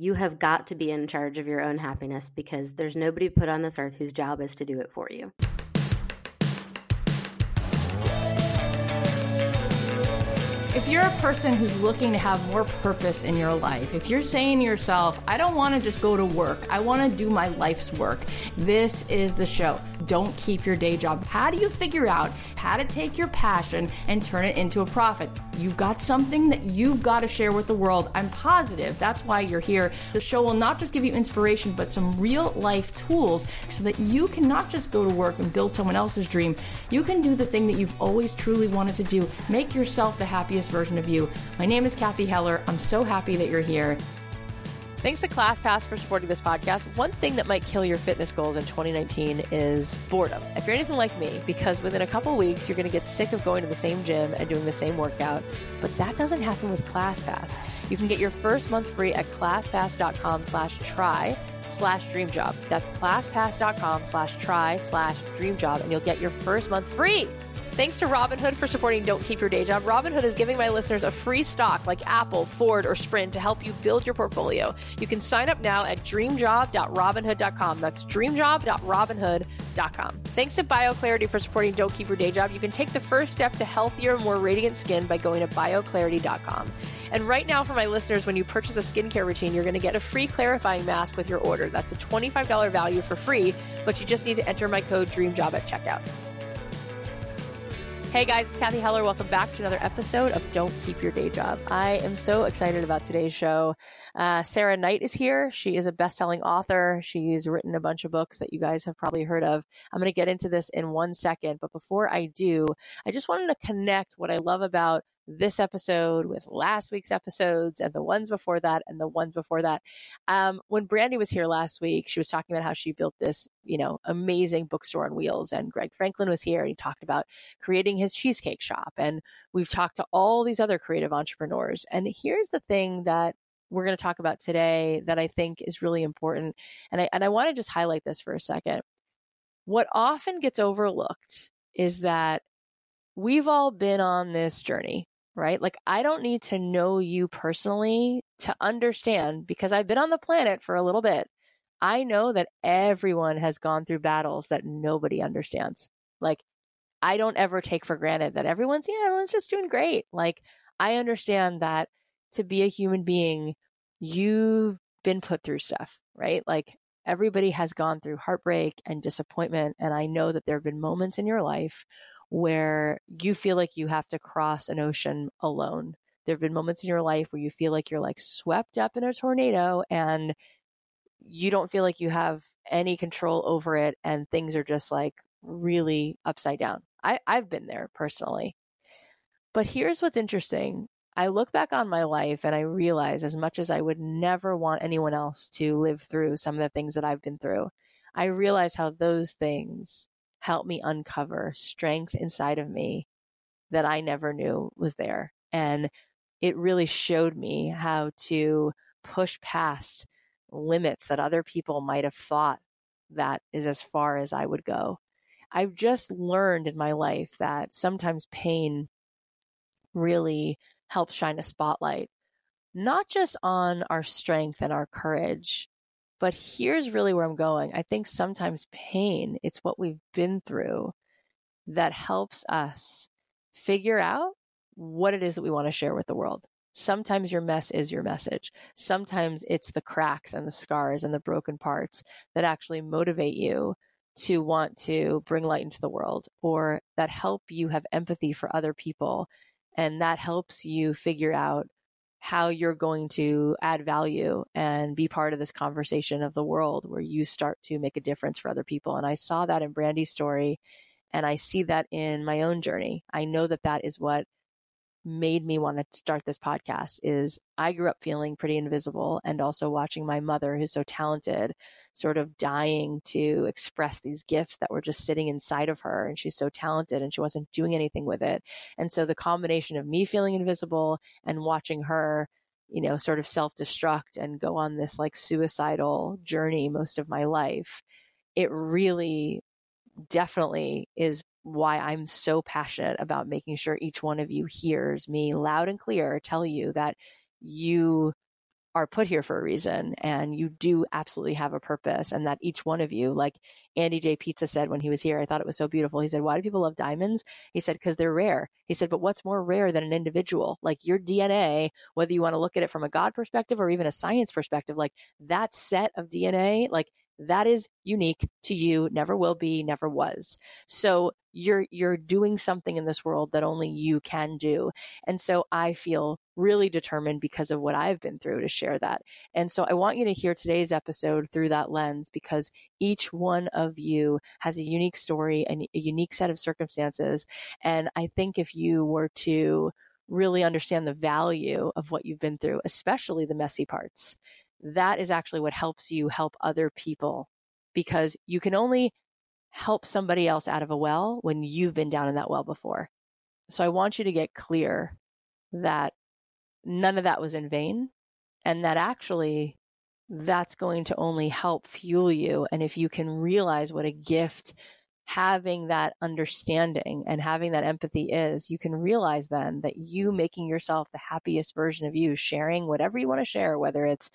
You have got to be in charge of your own happiness because there's nobody put on this earth whose job is to do it for you. If you're a person who's looking to have more purpose in your life, if you're saying to yourself, I don't want to just go to work, I want to do my life's work, this is the show. Don't keep your day job. How do you figure out how to take your passion and turn it into a profit? You've got something that you've got to share with the world. I'm positive that's why you're here. The show will not just give you inspiration, but some real life tools so that you can not just go to work and build someone else's dream. You can do the thing that you've always truly wanted to do. Make yourself the happiest version of you. My name is Cathy Heller. I'm so happy that you're here. Thanks to ClassPass for supporting this podcast. One thing that might kill your fitness goals in 2019 is boredom. If you're anything like me, because within a couple weeks you're going to get sick of going to the same gym and doing the same workout, but that doesn't happen with ClassPass. You can get your first month free at classpass.com slash try slash dreamjob. That's classpass.com slash try slash dreamjob and you'll get your first month free. Thanks to Robinhood for supporting Don't Keep Your Day Job. Robinhood is giving my listeners a free stock like Apple, Ford, or Sprint to help you build your portfolio. You can sign up now at dreamjob.robinhood.com. That's dreamjob.robinhood.com. Thanks to BioClarity for supporting Don't Keep Your Day Job. You can take the first step to healthier, more radiant skin by going to bioclarity.com. And right now, for my listeners, when you purchase a skincare routine, you're going to get a free clarifying mask with your order. That's a $25 value for free, but you just need to enter my code DREAMJOB at checkout. Hey guys, it's Cathy Heller. Welcome back to another episode of Don't Keep Your Day Job. I am so excited about today's show. Uh, Sarah Knight is here. She is a best-selling author. She's written a bunch of books that you guys have probably heard of. I'm going to get into this in one second, but before I do, I just wanted to connect what I love about this episode with last week's episodes and the ones before that and the ones before that. Um, when Brandy was here last week, she was talking about how she built this, you know, amazing bookstore on wheels. And Greg Franklin was here and he talked about creating his cheesecake shop. And we've talked to all these other creative entrepreneurs. And here's the thing that we're going to talk about today that I think is really important. And I, and I want to just highlight this for a second. What often gets overlooked is that we've all been on this journey right? Like, I don't need to know you personally to understand because I've been on the planet for a little bit. I know that everyone has gone through battles that nobody understands. Like, I don't ever take for granted that everyone's, yeah, everyone's just doing great. Like, I understand that to be a human being, you've been put through stuff, right? Like, everybody has gone through heartbreak and disappointment. And I know that there have been moments in your life where you feel like you have to cross an ocean alone. There have been moments in your life where you feel like you're like swept up in a tornado and you don't feel like you have any control over it and things are just like really upside down. I, I've been there personally. But here's what's interesting. I look back on my life and I realize as much as I would never want anyone else to live through some of the things that I've been through, I realize how those things help me uncover strength inside of me that I never knew was there. And it really showed me how to push past limits that other people might have thought that is as far as I would go. I've just learned in my life that sometimes pain really helps shine a spotlight, not just on our strength and our courage, but here's really where I'm going. I think sometimes pain, it's what we've been through that helps us figure out what it is that we want to share with the world. Sometimes your mess is your message. Sometimes it's the cracks and the scars and the broken parts that actually motivate you to want to bring light into the world or that help you have empathy for other people. And that helps you figure out how you're going to add value and be part of this conversation of the world where you start to make a difference for other people. And I saw that in Brandy's story and I see that in my own journey. I know that that is what made me want to start this podcast is I grew up feeling pretty invisible and also watching my mother who's so talented sort of dying to express these gifts that were just sitting inside of her and she's so talented and she wasn't doing anything with it. And so the combination of me feeling invisible and watching her you know sort of self-destruct and go on this like suicidal journey most of my life it really definitely is why I'm so passionate about making sure each one of you hears me loud and clear tell you that you are put here for a reason and you do absolutely have a purpose and that each one of you like Andy J. Pizza said when he was here I thought it was so beautiful. He said why do people love diamonds? He said cuz they're rare. He said but what's more rare than an individual? Like your DNA whether you want to look at it from a god perspective or even a science perspective like that set of DNA like that is unique to you never will be never was. So you're you're doing something in this world that only you can do. And so i feel really determined because of what i've been through to share that. And so i want you to hear today's episode through that lens because each one of you has a unique story and a unique set of circumstances. And i think if you were to really understand the value of what you've been through especially the messy parts that is actually what helps you help other people because you can only help somebody else out of a well when you've been down in that well before. So I want you to get clear that none of that was in vain and that actually that's going to only help fuel you. And if you can realize what a gift having that understanding and having that empathy is, you can realize then that you making yourself the happiest version of you, sharing whatever you want to share, whether it's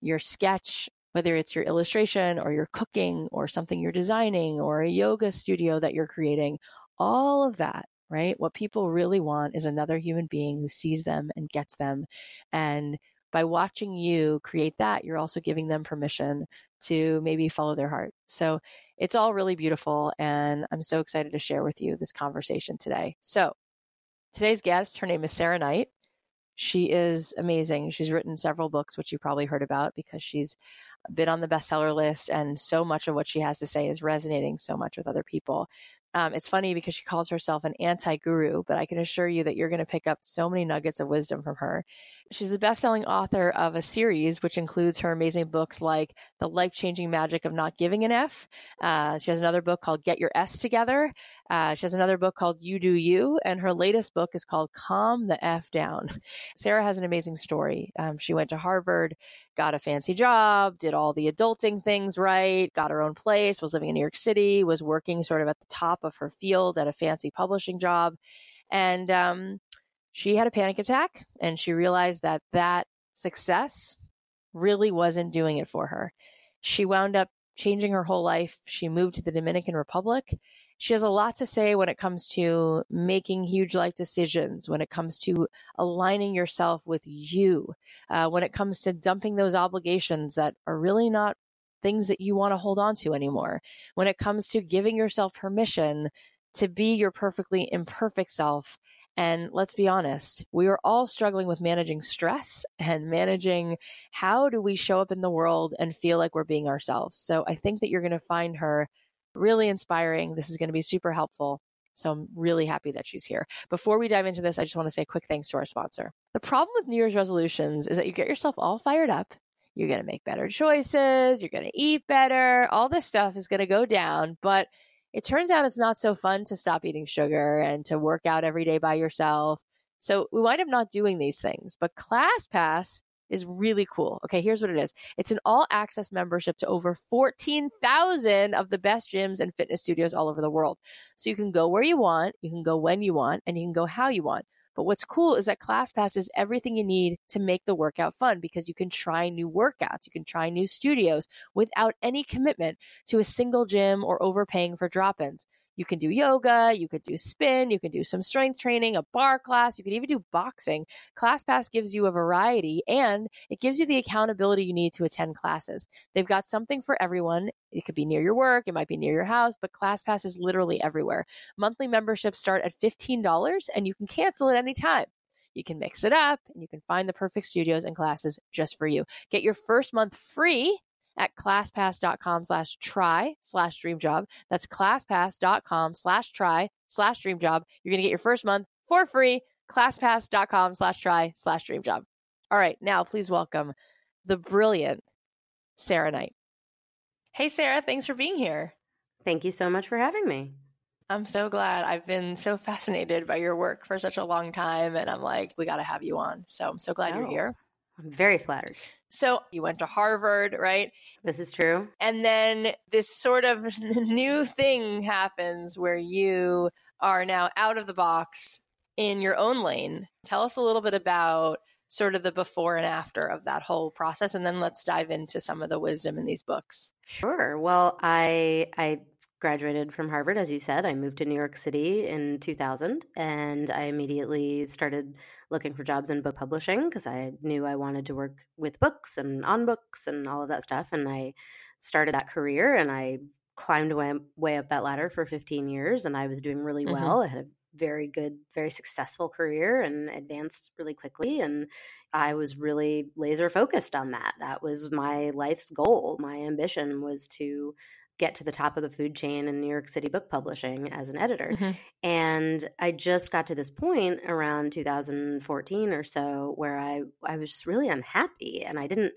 your sketch, whether it's your illustration or your cooking or something you're designing or a yoga studio that you're creating, all of that, right? What people really want is another human being who sees them and gets them. And by watching you create that, you're also giving them permission to maybe follow their heart. So it's all really beautiful. And I'm so excited to share with you this conversation today. So today's guest, her name is Sarah Knight. She is amazing. She's written several books, which you probably heard about because she's been on the bestseller list and so much of what she has to say is resonating so much with other people. Um, it's funny because she calls herself an anti guru, but I can assure you that you're going to pick up so many nuggets of wisdom from her. She's a best selling author of a series, which includes her amazing books like The Life Changing Magic of Not Giving an F. Uh, she has another book called Get Your S Together. Uh, she has another book called You Do You. And her latest book is called Calm the F Down. Sarah has an amazing story. Um, she went to Harvard, got a fancy job, did all the adulting things right, got her own place, was living in New York City, was working sort of at the top of her field at a fancy publishing job. And, um, she had a panic attack and she realized that that success really wasn't doing it for her. She wound up changing her whole life. She moved to the Dominican Republic She has a lot to say when it comes to making huge life decisions, when it comes to aligning yourself with you, uh, when it comes to dumping those obligations that are really not things that you want to hold on to anymore, when it comes to giving yourself permission to be your perfectly imperfect self and let's be honest, we are all struggling with managing stress and managing how do we show up in the world and feel like we're being ourselves. So I think that you're going to find her really inspiring. This is going to be super helpful. So I'm really happy that she's here. Before we dive into this, I just want to say a quick thanks to our sponsor. The problem with New Year's resolutions is that you get yourself all fired up. You're going to make better choices. You're going to eat better. All this stuff is going to go down, but it turns out it's not so fun to stop eating sugar and to work out every day by yourself. So we wind up not doing these things. But ClassPass is really cool. Okay, here's what it is it's an all access membership to over 14,000 of the best gyms and fitness studios all over the world. So you can go where you want, you can go when you want, and you can go how you want. But what's cool is that ClassPass is everything you need to make the workout fun because you can try new workouts, you can try new studios without any commitment to a single gym or overpaying for drop ins. You can do yoga, you could do spin, you can do some strength training, a bar class, you can even do boxing. ClassPass gives you a variety and it gives you the accountability you need to attend classes. They've got something for everyone. It could be near your work, it might be near your house, but ClassPass is literally everywhere. Monthly memberships start at $15 and you can cancel at any time. You can mix it up and you can find the perfect studios and classes just for you. Get your first month free at classpass.com slash try slash dream job. That's classpass.com slash try slash dream job. You're going to get your first month for free. Classpass.com slash try slash dream job. All right. Now please welcome the brilliant Sarah Knight. Hey, Sarah. Thanks for being here. Thank you so much for having me. I'm so glad. I've been so fascinated by your work for such a long time. And I'm like, we got to have you on. So I'm so glad oh, you're here. I'm very flattered. So you went to Harvard, right? This is true. And then this sort of new thing happens where you are now out of the box in your own lane. Tell us a little bit about sort of the before and after of that whole process and then let's dive into some of the wisdom in these books. Sure. Well, I I graduated from Harvard, as you said. I moved to New York City in 2000, and I immediately started looking for jobs in book publishing because I knew I wanted to work with books and on books and all of that stuff. And I started that career and I climbed way, way up that ladder for 15 years, and I was doing really mm-hmm. well. I had a very good, very successful career and advanced really quickly. And I was really laser focused on that. That was my life's goal. My ambition was to get to the top of the food chain in New York City book publishing as an editor. Mm-hmm. And I just got to this point around 2014 or so where I I was just really unhappy and I didn't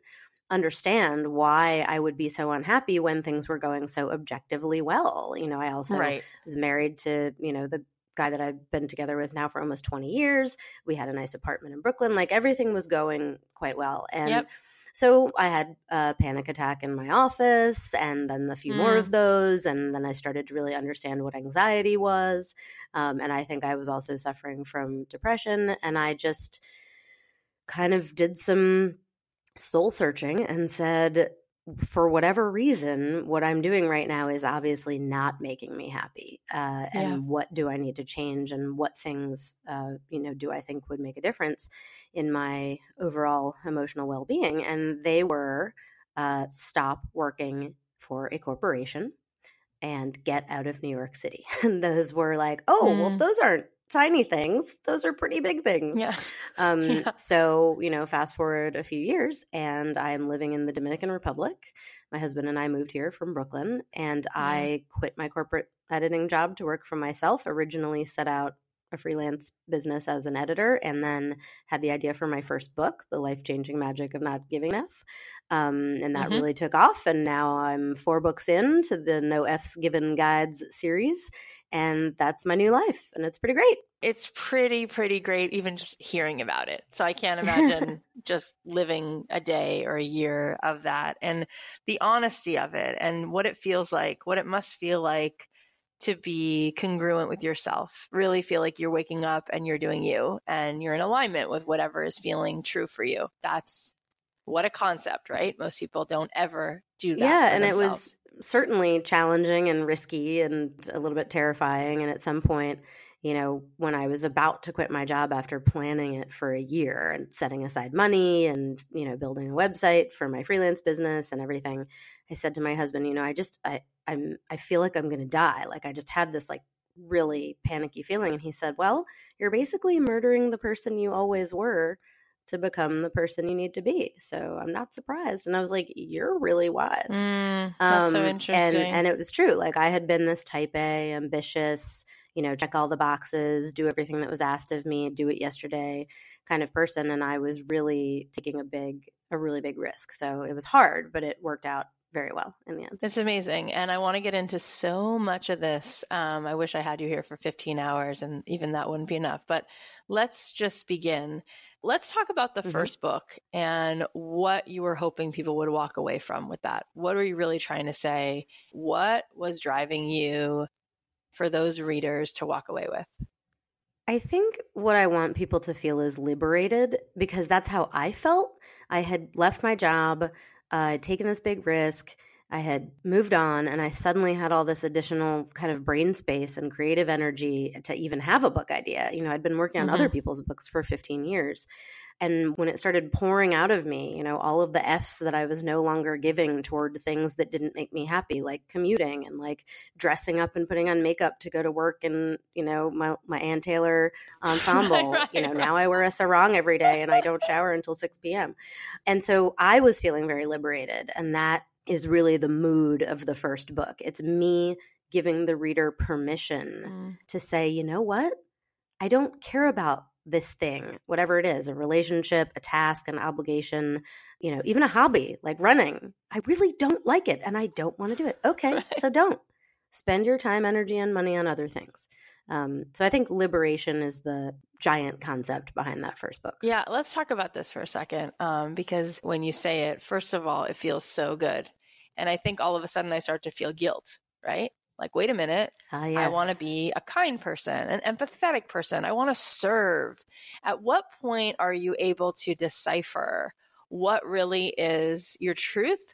understand why I would be so unhappy when things were going so objectively well. You know, I also right. was married to, you know, the guy that I've been together with now for almost 20 years. We had a nice apartment in Brooklyn. Like everything was going quite well. And yep so I had a panic attack in my office and then a few mm. more of mm. those. And then I started to really understand what anxiety was. Um, and I think I was also suffering from depression. And I just kind of did some soul searching and said, for whatever reason, what I'm doing right now is obviously not making me happy. Uh, and yeah. what do I need to change? And what things, uh, you know, do I think would make a difference in my overall emotional well being? And they were uh, stop working for a corporation and get out of New York City. And those were like, oh, mm. well, those aren't tiny things. Those are pretty big things. Yeah. Um, yeah. So, you know, fast forward a few years and I am living in the Dominican Republic. My husband and I moved here from Brooklyn and mm. I quit my corporate editing job to work for myself. Originally set out a freelance business as an editor and then had the idea for my first book, The Life Changing Magic of Not Giving an F. Um, and that mm-hmm. really took off. And now I'm four books in to the No F's Given Guides series. And that's my new life. And it's pretty great. It's pretty, pretty great, even just hearing about it. So I can't imagine just living a day or a year of that and the honesty of it and what it feels like, what it must feel like to be congruent with yourself. Really feel like you're waking up and you're doing you and you're in alignment with whatever is feeling true for you. That's what a concept, right? Most people don't ever do that. Yeah, and themselves. it was certainly challenging and risky and a little bit terrifying. And at some point, you know, when I was about to quit my job after planning it for a year and setting aside money and, you know, building a website for my freelance business and everything, I said to my husband, you know, I just I I'm I feel like I'm going to die. Like I just had this like really panicky feeling and he said, "Well, you're basically murdering the person you always were to become the person you need to be." So, I'm not surprised. And I was like, "You're really wise." Mm, that's so Um, interesting. and and it was true. Like I had been this type A, ambitious, you know, check all the boxes, do everything that was asked of me, do it yesterday kind of person and I was really taking a big a really big risk. So it was hard, but it worked out very well in the end. It's amazing. And I want to get into so much of this. Um, I wish I had you here for 15 hours, and even that wouldn't be enough. But let's just begin. Let's talk about the Mhm. first book and what you were hoping people would walk away from with that. What were you really trying to say? What was driving you for those readers to walk away with? I think what I want people to feel is liberated because that's how I felt. I had left my job, uh, taken this big risk. I had moved on, and I suddenly had all this additional kind of brain space and creative energy to even have a book idea. You know, I'd been working on other mm-hmm. people's books for 15 years. And when it started pouring out of me, you know, all of the F's that I was no longer giving toward things that didn't make me happy, like commuting and like dressing up and putting on makeup to go to work and, you know, my, my Ann Taylor ensemble. right, you know, right. now I wear a sarong every day and I don't shower until 6 p.m. And so I was feeling very liberated. And that is really the mood of the first book. It's me giving the reader permission Mm. to say, you know what? I don't care about this thing, whatever it is a relationship, a task, an obligation, you know, even a hobby like running. I really don't like it and I don't want to do it. Okay, Right. so don't. Spend your time, energy, and money on other things. Um, so I think liberation is the giant concept behind that first book. Yeah, let's talk about this for a second. Um, because when you say it, first of all, it feels so good. And I think all of a sudden I start to feel guilt, right? Like, wait a minute, Ah, I want to be a kind person, an empathetic person. I want to serve. At what point are you able to decipher what really is your truth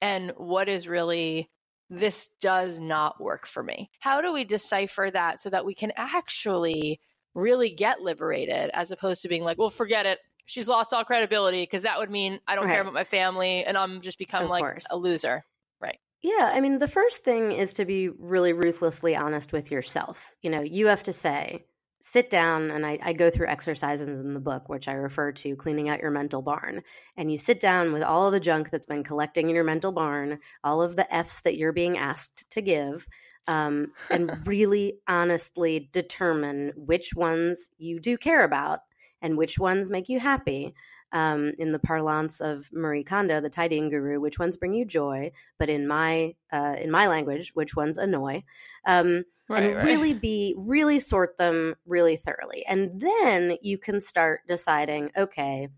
and what is really this does not work for me? How do we decipher that so that we can actually really get liberated as opposed to being like, well, forget it. She's lost all credibility because that would mean I don't Right. care about my family and I'm just become Of like course. a loser. Right. Yeah, I mean, the first thing is to be really ruthlessly honest with yourself. You know, you have to say, sit down, and I, I go through exercises in the book, which I refer to cleaning out your mental barn. And you sit down with all of the junk that's been collecting in your mental barn, all of the F's that you're being asked to give, um, and really honestly determine which ones you do care about and which ones make you happy. Um, in the parlance of Marie Kondo, the tidying guru, which ones bring you joy, but in my uh, in my language, which ones annoy, um, and really be really sort them really thoroughly, and then you can start deciding, okay,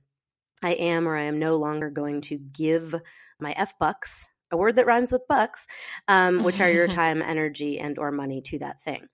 I am or I am no longer going to give my f bucks, a word that rhymes with bucks, um, which are your time, energy, and or money to that thing.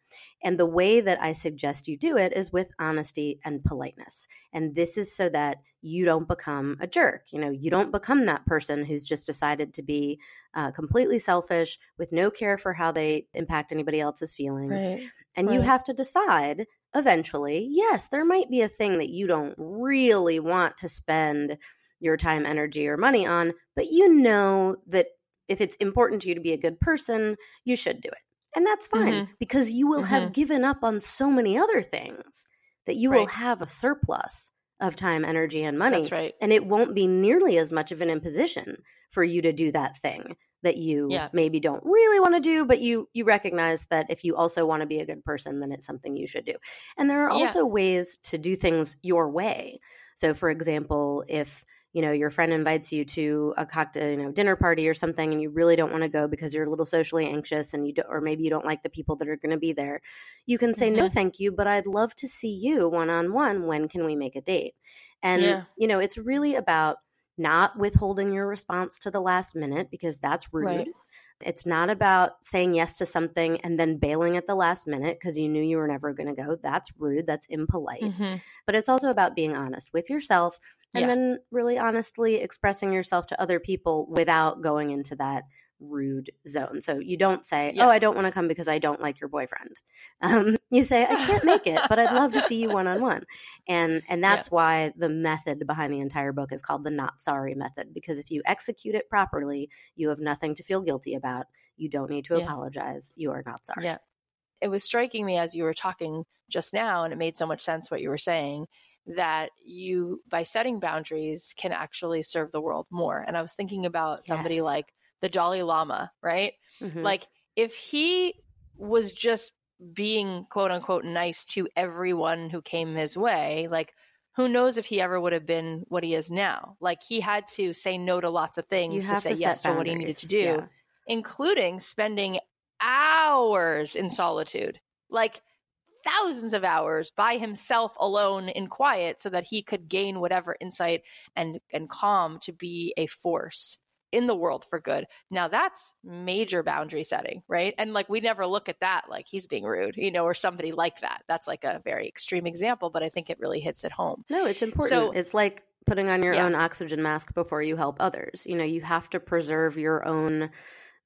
And the way that I suggest you do it is with honesty and politeness. And this is so that you don't become a jerk. You know, you don't become that person who's just decided to be uh, completely selfish with no care for how they impact anybody else's feelings. Right. And you have to decide eventually, yes, there might be a thing that you don't really want to spend your time, energy, or money on, but you know that if it's important to you to be a good person, you should do it. And that's fine Mhm. because you will have Mhm. given up on so many other things that you will have a surplus of time, energy, and money. That's right. And it won't be nearly as much of an imposition for you to do that thing that you Yeah. maybe don't really want to do, but you you recognize that if you also want to be a good person, then it's something you should do. And there are Yeah. also ways to do things your way. So for example, if you know your friend invites you to a cocktail you know dinner party or something and you really don't want to go because you're a little socially anxious and you do, or maybe you don't like the people that are going to be there you can say no Mhm. thank you but i'd love to see you one on one when can we make a date and Yeah. you know it's really about not withholding your response to the last minute because that's rude Right. it's not about saying yes to something and then bailing at the last minute because you knew you were never going to go that's rude that's impolite Mhm. but it's also about being honest with yourself and Yeah. then really honestly expressing yourself to other people without going into that rude zone. So you don't say, Yeah. "Oh, I don't want to come because I don't like your boyfriend." Um, you say, "I can't make it, but I'd love to see you one on one." And and that's why the method behind the entire book is called the not sorry method because if you execute it properly, you have nothing to feel guilty about. You don't need to Yeah. apologize. You are not sorry. Yeah. It was striking me as you were talking just now, and it made so much sense what you were saying that you, by setting boundaries, can actually serve the world more. And I was thinking about somebody Yes. like the Dalai Lama, right? Mhm. Like, if he was just being quote unquote nice to everyone who came his way, like, who knows if he ever would have been what he is now? Like, he had to say no to lots of things to say to yes set to what he needed to do Yeah. including spending hours in solitude, like thousands of hours by himself alone in quiet so that he could gain whatever insight and and calm to be a force in the world for good. Now that's major boundary setting, right? And like we never look at that like he's being rude, you know, or somebody like that. That's like a very extreme example, but I think it really hits it home. No, it's important. So- it's like putting on your Yeah. own oxygen mask before you help others. You know, you have to preserve your own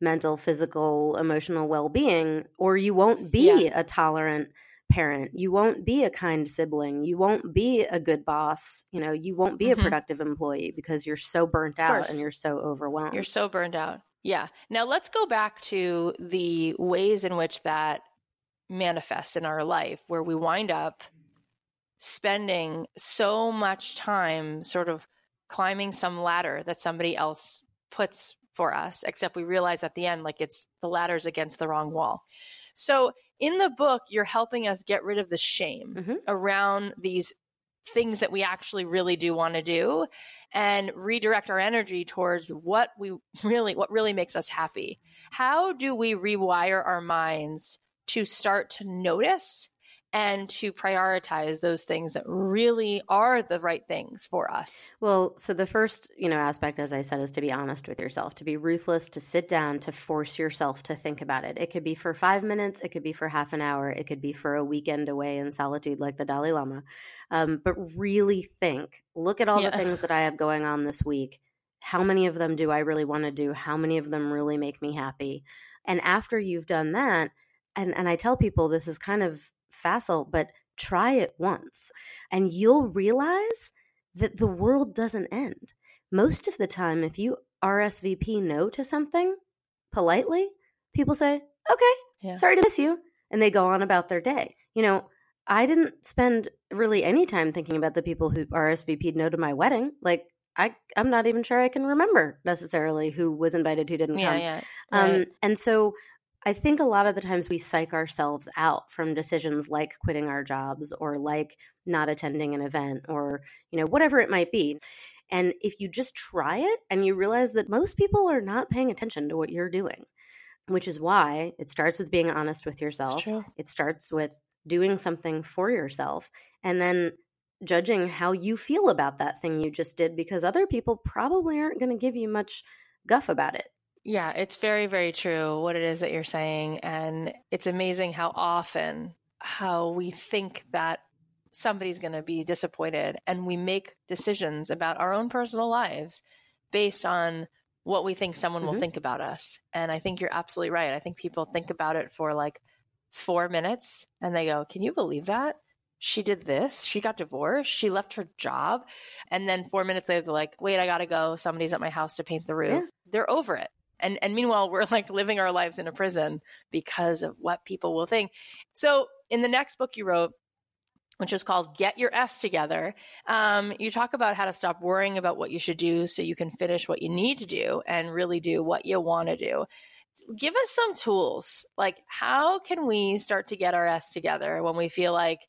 mental, physical, emotional well being, or you won't be a tolerant parent. You won't be a kind sibling. You won't be a good boss. You know, you won't be Mhm. a productive employee because you're so burnt out and you're so overwhelmed. You're so burned out. Yeah. Now let's go back to the ways in which that manifests in our life, where we wind up spending so much time sort of climbing some ladder that somebody else puts for us, except we realize at the end, like it's the ladder's against the wrong wall. So in the book, you're helping us get rid of the shame Mhm. around these things that we actually really do want to do and redirect our energy towards what we really what really makes us happy how do we rewire our minds to start to notice and to prioritize those things that really are the right things for us Well, so the first, you know, aspect as I said is to be honest with yourself, to be ruthless, to sit down, to force yourself to think about it. It could be for 5 minutes, it could be for half an hour, it could be for a weekend away in solitude like the Dalai Lama. Um, but really think, look at all Yeah. the things that I have going on this week. How many of them do I really want to do? How many of them really make me happy? And after you've done that, and and I tell people this is kind of facile, but try it once and you'll realize that the world doesn't end. Most of the time, if you RSVP no to something politely, people say, okay, Yeah. sorry to miss you. And they go on about their day. You know, I didn't spend really any time thinking about the people who RSVP'd no to my wedding. Like, I, I'm not even sure I can remember necessarily who was invited, who didn't yeah come. yeah Um. And so I think a lot of the times we psych ourselves out from decisions like quitting our jobs or like not attending an event or, you know, whatever it might be. And if you just try it and you realize that most people are not paying attention to what you're doing, which is why it starts with being honest with yourself. It starts with doing something for yourself and then judging how you feel about that thing you just did because other people probably aren't going to give you much guff about it. Yeah, it's very, very true what it is that you're saying. And it's amazing how often how we think that somebody's going to be disappointed and we make decisions about our own personal lives based on what we think someone will Mhm. think about us. And I think you're absolutely right. I think people think about it for like four minutes and they go, Can you believe that? She did this. She got divorced. She left her job. And then four minutes later, they're like, wait, I got to go. Somebody's at my house to paint the roof. Yeah. They're over it. And, and meanwhile, we're like living our lives in a prison because of what people will think. So, in the next book you wrote, which is called Get Your S Together, um, you talk about how to stop worrying about what you should do so you can finish what you need to do and really do what you want to do. Give us some tools. Like, how can we start to get our S together when we feel like,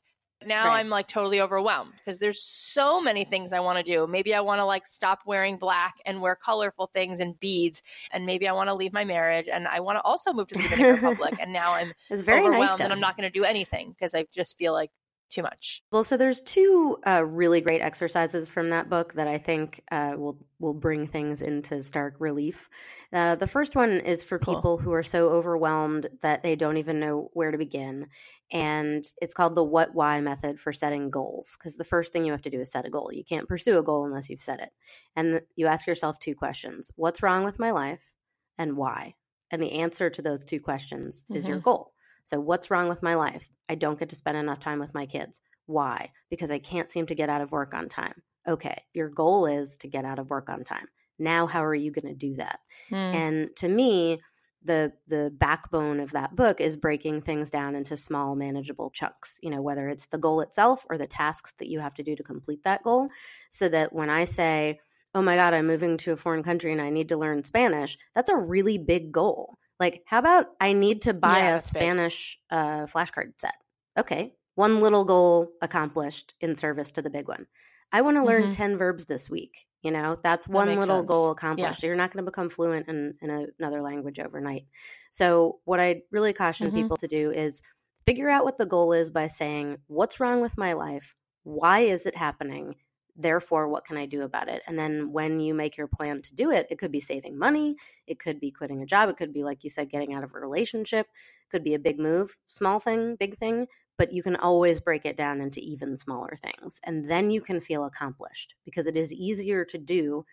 now Right. I'm like totally overwhelmed because there's so many things I want to do. Maybe I want to like stop wearing black and wear colorful things and beads. And maybe I want to leave my marriage and I want to also move to the Dominican Republic. And now I'm It's very overwhelmed nice. and I'm not going to do anything because I just feel like too much. Well, so there's two uh, really great exercises from that book that I think uh, will will bring things into stark relief. Uh, the first one is for Cool. people who are so overwhelmed that they don't even know where to begin, and it's called the what why method for setting goals. Because the first thing you have to do is set a goal. You can't pursue a goal unless you've set it, and you ask yourself two questions: What's wrong with my life? and why. And the answer to those two questions is your Mhm. goal. So, what's wrong with my life? I don't get to spend enough time with my kids. Why? Because I can't seem to get out of work on time. Okay, your goal is to get out of work on time. Now, how are you going to do that? Mm. And to me, the the backbone of that book is breaking things down into small manageable chunks you know whether it's the goal itself or the tasks that you have to do to complete that goal so that when i say oh my god i'm moving to a foreign country and i need to learn spanish that's a really big goal like how about i need to buy Yeah, a spanish uh, flashcard set. Okay one little goal accomplished in service to the big one. I want to learn Mhm. 10 verbs this week you know? That's That one little sense. goal accomplished. You're not going to become fluent in, in a- another language overnight. So what i really caution Mhm. people to do is figure out what the goal is by saying what's wrong with my life? Why is it happening therefore what can i do about it and then when you make your plan to do it it could be saving money it could be quitting a job it could be like you said getting out of a relationship it could be a big move small thing big thing but you can always break it down into even smaller things and then you can feel accomplished because it is easier to do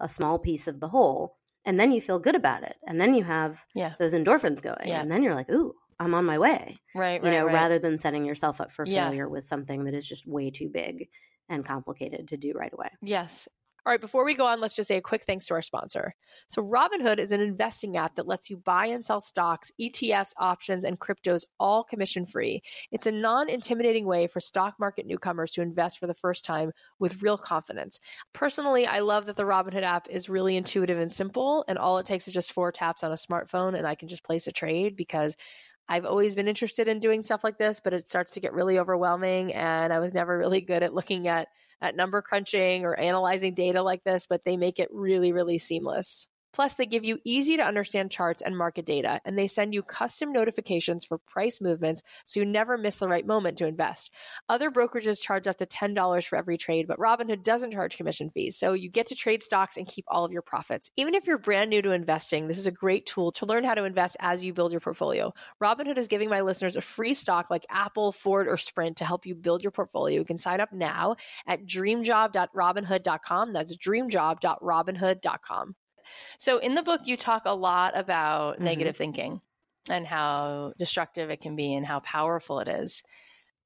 a small piece of the whole and then you feel good about it and then you have Yeah. those endorphins going Yeah. and then you're like ooh i'm on my way Right, you right, know right. rather than setting yourself up for Yeah. failure with something that is just way too big and complicated to do right away Yes. All right, before we go on, let's just say a quick thanks to our sponsor. So, Robinhood is an investing app that lets you buy and sell stocks, ETFs, options, and cryptos all commission free. It's a non intimidating way for stock market newcomers to invest for the first time with real confidence. Personally, I love that the Robinhood app is really intuitive and simple, and all it takes is just four taps on a smartphone, and I can just place a trade because I've always been interested in doing stuff like this, but it starts to get really overwhelming. And I was never really good at looking at at number crunching or analyzing data like this, but they make it really, really seamless. Plus, they give you easy to understand charts and market data, and they send you custom notifications for price movements so you never miss the right moment to invest. Other brokerages charge up to $10 for every trade, but Robinhood doesn't charge commission fees, so you get to trade stocks and keep all of your profits. Even if you're brand new to investing, this is a great tool to learn how to invest as you build your portfolio. Robinhood is giving my listeners a free stock like Apple, Ford, or Sprint to help you build your portfolio. You can sign up now at dreamjob.robinhood.com. That's dreamjob.robinhood.com. So in the book, you talk a lot about Mhm. negative thinking and how destructive it can be and how powerful it is.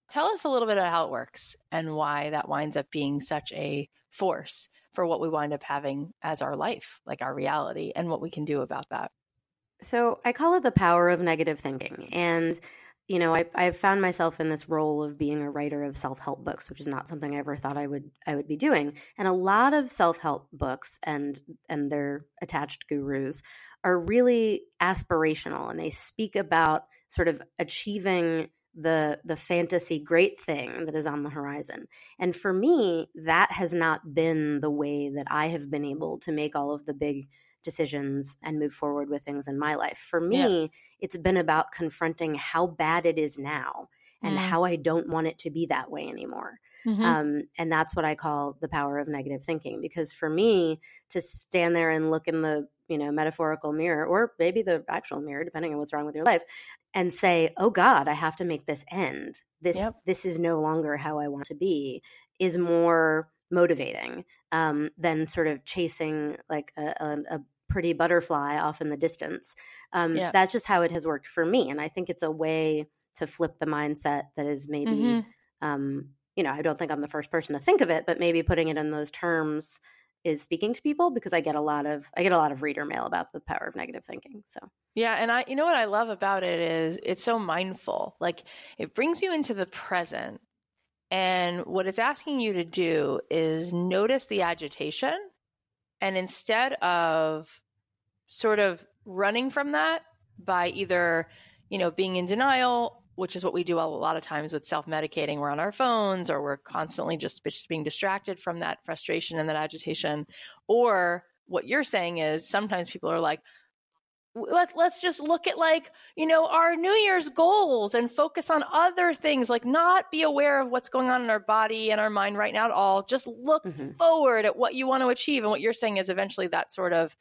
Tell us a little bit about how it works and why that winds up being such a force for what we wind up having as our life, like our reality, and what we can do about that. So I call it the power of negative thinking. And, you know, I, I've found myself in this role of being a writer of self-help books, which is not something I ever thought I would I would be doing. And a lot of self-help books and and their attached gurus are really aspirational and they speak about sort of achieving the the fantasy great thing that is on the horizon. And for me, that has not been the way that I have been able to make all of the big decisions and move forward with things in my life. For me, it's been about confronting how bad it is now and Mm. how I don't want it to be that way anymore. Mhm. Um, and that's what I call the power of negative thinking. Because for me, to stand there and look in the you know metaphorical mirror, or maybe the actual mirror, depending on what's wrong with your life, and say, "Oh God, I have to make this end. This Yep. this is no longer how I want to be," is more motivating um, than sort of chasing like a, a, a pretty butterfly off in the distance. Um, Yeah. That's just how it has worked for me, and I think it's a way to flip the mindset that is maybe Mhm. um, you know, I don't think I'm the first person to think of it, but maybe putting it in those terms is speaking to people because I get a lot of I get a lot of reader mail about the power of negative thinking. So Yeah, and I you know what I love about it is it's so mindful. Like it brings you into the present. And what it's asking you to do is notice the agitation and instead of sort of running from that by either, you know, being in denial, which is what we do a lot of times with self-medicating, we're on our phones or we're constantly just being distracted from that frustration and that agitation, or what you're saying is sometimes people are like let, let's just look at like you know our new year's goals and focus on other things like not be aware of what's going on in our body and our mind right now at all. Just look Mhm. forward at what you want to achieve. And what you're saying is eventually that sort of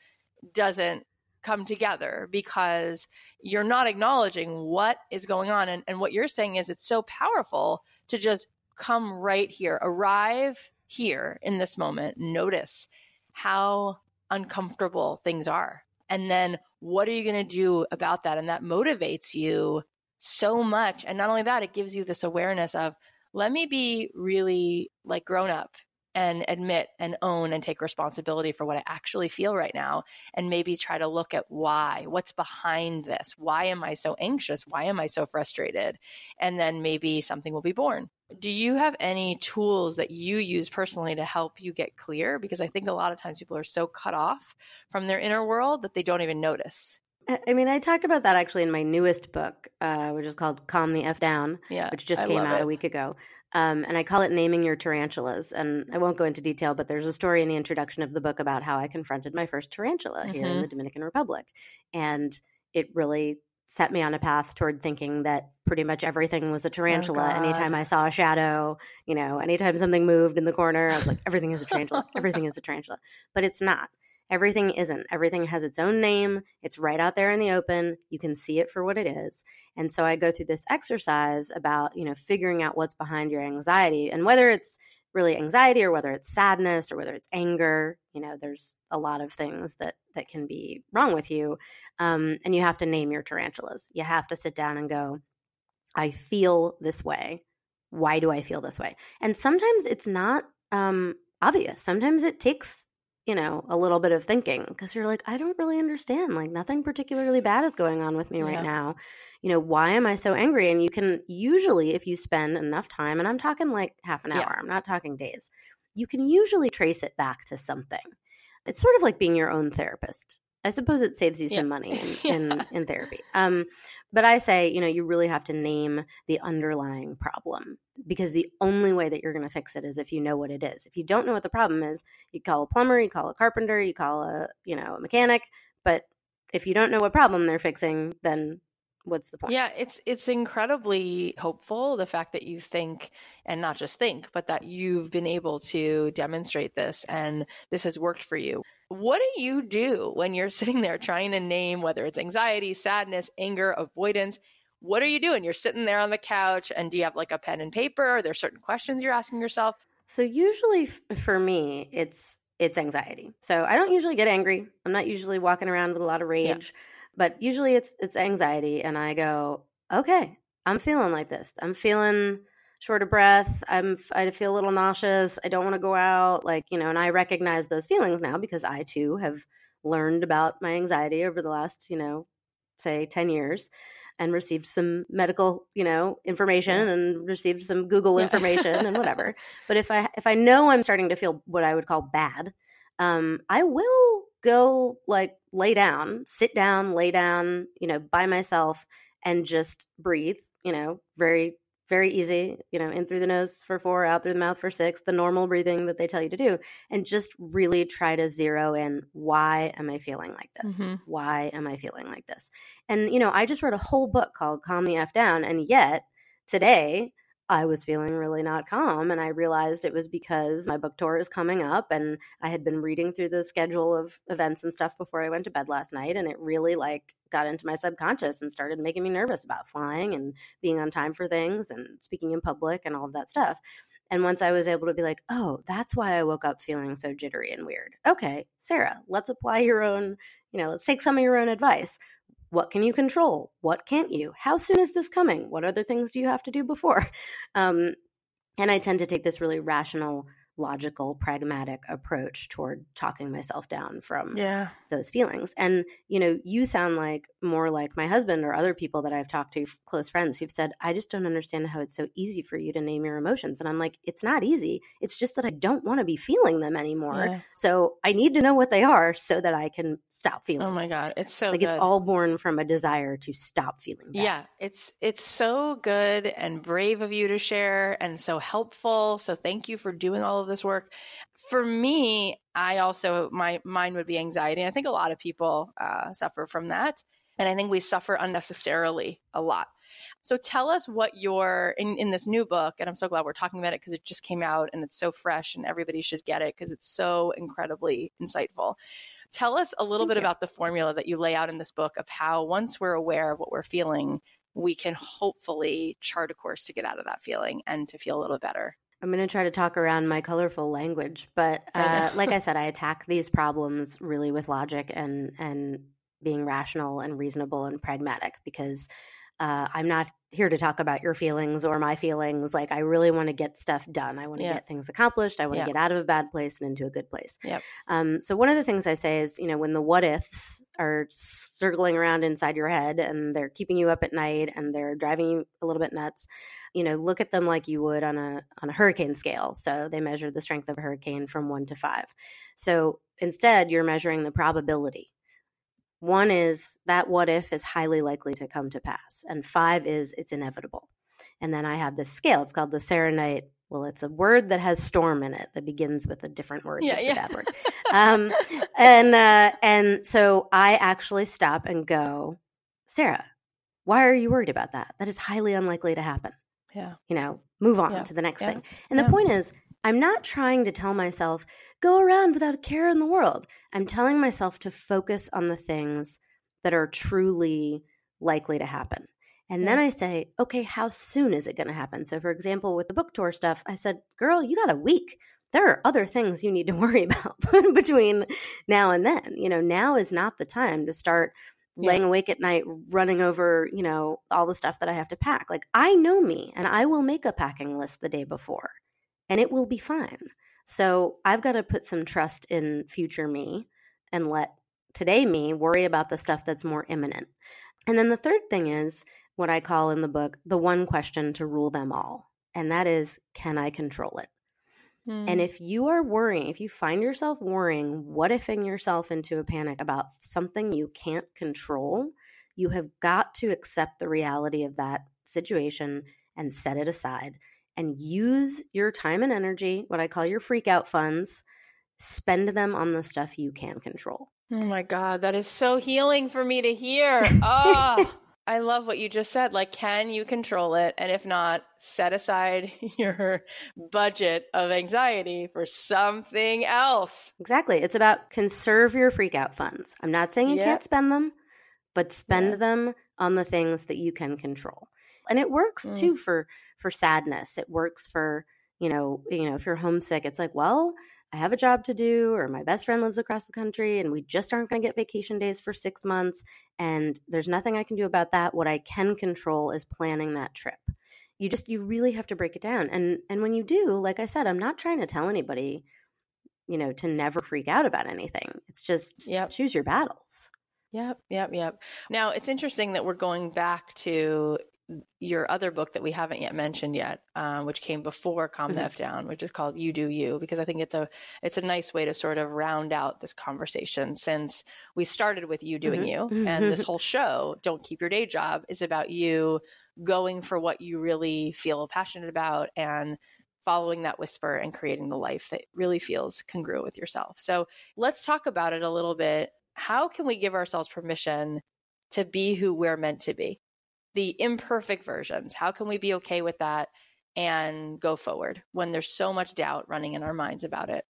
doesn't come together because you're not acknowledging what is going on. And, and what you're saying is it's so powerful to just come right here arrive here in this moment notice how uncomfortable things are And then what are you going to do about that? And that motivates you so much. And not only that, it gives you this awareness of, let me be really like grown up and admit and own and take responsibility for what I actually feel right now. And maybe try to look at why, what's behind this? Why am I so anxious? Why am I so frustrated? And then maybe something will be born. Do you have any tools that you use personally to help you get clear? Because I think a lot of times people are so cut off from their inner world that they don't even notice. I mean, I talked about that actually in my newest book, uh, which is called Calm the F Down, yeah, which just I came out it. a week ago. Um, and I call it Naming Your Tarantulas. And I won't go into detail, but there's a story in the introduction of the book about how I confronted my first tarantula mm-hmm. here in mm-hmm. the Dominican Republic. And it really set me on a path toward thinking that pretty much everything was a oh, tarantula. Oh anytime I saw a shadow, you know, anytime something moved in the corner, I was like, everything is a tarantula. everything is a tarantula. But it's not. Everything isn't. Everything has its own name. It's right out there in the open. You can see it for what it is. And so I go through this exercise about, you know, figuring out what's behind your anxiety and whether it's really anxiety or whether it's sadness or whether it's anger, you know, there's a lot of things that that can be wrong with you. Um, and you have to name your tarantulas. You have to sit down and go, I feel this way. Why do I feel this way? And sometimes it's not um, obvious. Sometimes it takes you know, a little bit of thinking because you're like, I don't really understand. Like, nothing particularly bad is going on with me right yeah. now. You know, why am I so angry? And you can usually, if you spend enough time, and I'm talking like half an hour, yeah. I'm not talking days, you can usually trace it back to something. It's sort of like being your own therapist. I suppose it saves you yeah. some money in, yeah. in, in, therapy. Um, but I say, you know, you really have to name the underlying problem because the only way that you're going to fix it is if you know what it is. If you don't know what the problem is, you call a plumber, you call a carpenter, you call a, you know, a mechanic. But if you don't know what problem they're fixing, then what's the point yeah it's it's incredibly hopeful the fact that you think and not just think but that you've been able to demonstrate this and this has worked for you what do you do when you're sitting there trying to name whether it's anxiety sadness anger avoidance what are you doing? You're sitting there on the couch and do you have like a pen and paper? Are there certain questions you're asking yourself? So usually for me it's it's anxiety. So i don't usually get angry. I'm not usually walking around with a lot of rage yeah but usually it's it's anxiety and I go, "Okay, I'm feeling like this. I'm feeling short of breath. I'm I feel a little nauseous. I don't want to go out like, you know, and I recognize those feelings now because I too have learned about my anxiety over the last, you know, say 10 years and received some medical, you know, information yeah. and received some Google yeah. information and whatever. But if I if I know I'm starting to feel what I would call bad, um, I will go like lay down, sit down, lay down, you know, by myself and just breathe, you know, very, very easy, you know, in through the nose for four, out through the mouth for six, the normal breathing that they tell you to do. And just really try to zero in why am I feeling like this? Mm-hmm. Why am I feeling like this? And, you know, I just wrote a whole book called Calm the F Down. And yet today, I was feeling really not calm. And I realized it was because my book tour is coming up and I had been reading through the schedule of events and stuff before I went to bed last night. And it really like got into my subconscious and started making me nervous about flying and being on time for things and speaking in public and all of that stuff. And once I was able to be like, oh, that's why I woke up feeling so jittery and weird. Okay, Sarah, let's apply your own, you know, let's take some of your own advice. What can you control? What can't you? How soon is this coming? What other things do you have to do before? Um, and I tend to take this really rational logical, pragmatic approach toward talking myself down from yeah. those feelings. And, you know, you sound like more like my husband or other people that I've talked to, close friends who've said, I just don't understand how it's so easy for you to name your emotions. And I'm like, it's not easy. It's just that I don't want to be feeling them anymore. Yeah. So I need to know what they are so that I can stop feeling. Oh my God. It's so like good. it's all born from a desire to stop feeling bad. Yeah. It's, it's so good and brave of you to share and so helpful. So thank you for doing all of this work. For me, I also my mine would be anxiety. I think a lot of people uh, suffer from that, and I think we suffer unnecessarily a lot. So tell us what your in, in this new book, and I'm so glad we're talking about it because it just came out and it's so fresh, and everybody should get it because it's so incredibly insightful. Tell us a little Thank bit you. about the formula that you lay out in this book of how once we're aware of what we're feeling, we can hopefully chart a course to get out of that feeling and to feel a little better. I'm going to try to talk around my colorful language, but uh, like I said, I attack these problems really with logic and and being rational and reasonable and pragmatic because uh, I'm not here to talk about your feelings or my feelings. Like, I really want to get stuff done. I want to Yeah. get things accomplished. I want to Yeah. get out of a bad place and into a good place. Yep. Um, so, one of the things I say is, you know, when the what ifs are circling around inside your head and they're keeping you up at night and they're driving you a little bit nuts, you know, look at them like you would on a on a hurricane scale. So they measure the strength of a hurricane from one to five. So instead, you're measuring the probability. One is that what if is highly likely to come to pass, and five is it's inevitable. And then I have this scale. It's called the Serenite. Well, it's a word that has storm in it that begins with a different word. Yeah, yeah. a bad word. Um, and uh, and so I actually stop and go, Sarah, why are you worried about that? That is highly unlikely to happen. Yeah. You know, move on Yeah, to the next yeah, thing. And the point is, I'm not trying to tell myself, go around without a care in the world. I'm telling myself to focus on the things that are truly likely to happen. And then I say, okay, how soon is it going to happen? So, for example, with the book tour stuff, I said, girl, you got a week. There are other things you need to worry about between now and then. You know, now is not the time to start Yeah. laying awake at night, running over, you know, all the stuff that I have to pack. Like, I know me and I will make a packing list the day before and it will be fine. So, I've got to put some trust in future me and let today me worry about the stuff that's more imminent. And then the third thing is what I call in the book the one question to rule them all. And that is, can I control it? Mm. And if you are worrying, if you find yourself worrying, what ifing yourself into a panic about something you can't control, you have got to accept the reality of that situation and set it aside and use your time and energy, what I call your freak out funds, spend them on the stuff you can control. Oh my God, that is so healing for me to hear. Oh, I love what you just said. Like, can you control it? And if not, set aside your budget of anxiety for something else. Exactly. It's about conserve your freak out funds. I'm not saying you Yeah. can't spend them, but spend Yeah. them on the things that you can control. And it works Mm. too for for sadness. It works for, you know, you know, if you're homesick, it's like, well, I have a job to do or my best friend lives across the country and we just aren't going to get vacation days for 6 months and there's nothing I can do about that. What I can control is planning that trip. You just you really have to break it down. And and when you do, like I said, I'm not trying to tell anybody you know, to never freak out about anything. It's just Yep. choose your battles. Yep, yep, yep. Now it's interesting that we're going back to your other book that we haven't yet mentioned yet, um, which came before Calm the Mhm. F Down, which is called You Do You, because I think it's a it's a nice way to sort of round out this conversation since we started with you doing Mhm. you, and this whole show, Don't Keep Your Day Job, is about you going for what you really feel passionate about and following that whisper and creating the life that really feels congruent with yourself. So let's talk about it a little bit. How can we give ourselves permission to be who we're meant to be? The imperfect versions. How can we be okay with that and go forward when there's so much doubt running in our minds about it?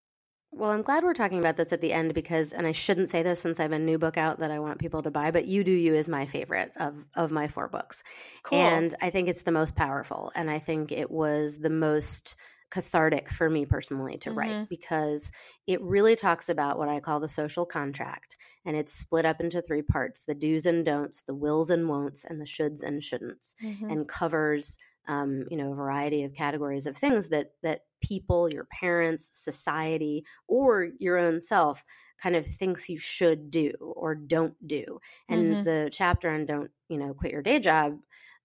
Well, I'm glad we're talking about this at the end because, and I shouldn't say this since I have a new book out that I want people to buy, but You Do You is my favorite of, of my four books. Cool. And I think it's the most powerful. And I think it was the most cathartic for me personally to Mhm. write because it really talks about what I call the social contract. And it's split up into three parts the do's and don'ts, the wills and won'ts, and the shoulds and shouldn'ts. Mhm. and covers um, you know a variety of categories of things that that people your parents society or your own self kind of thinks you should do or don't do and Mhm. the chapter on don't you know quit your day job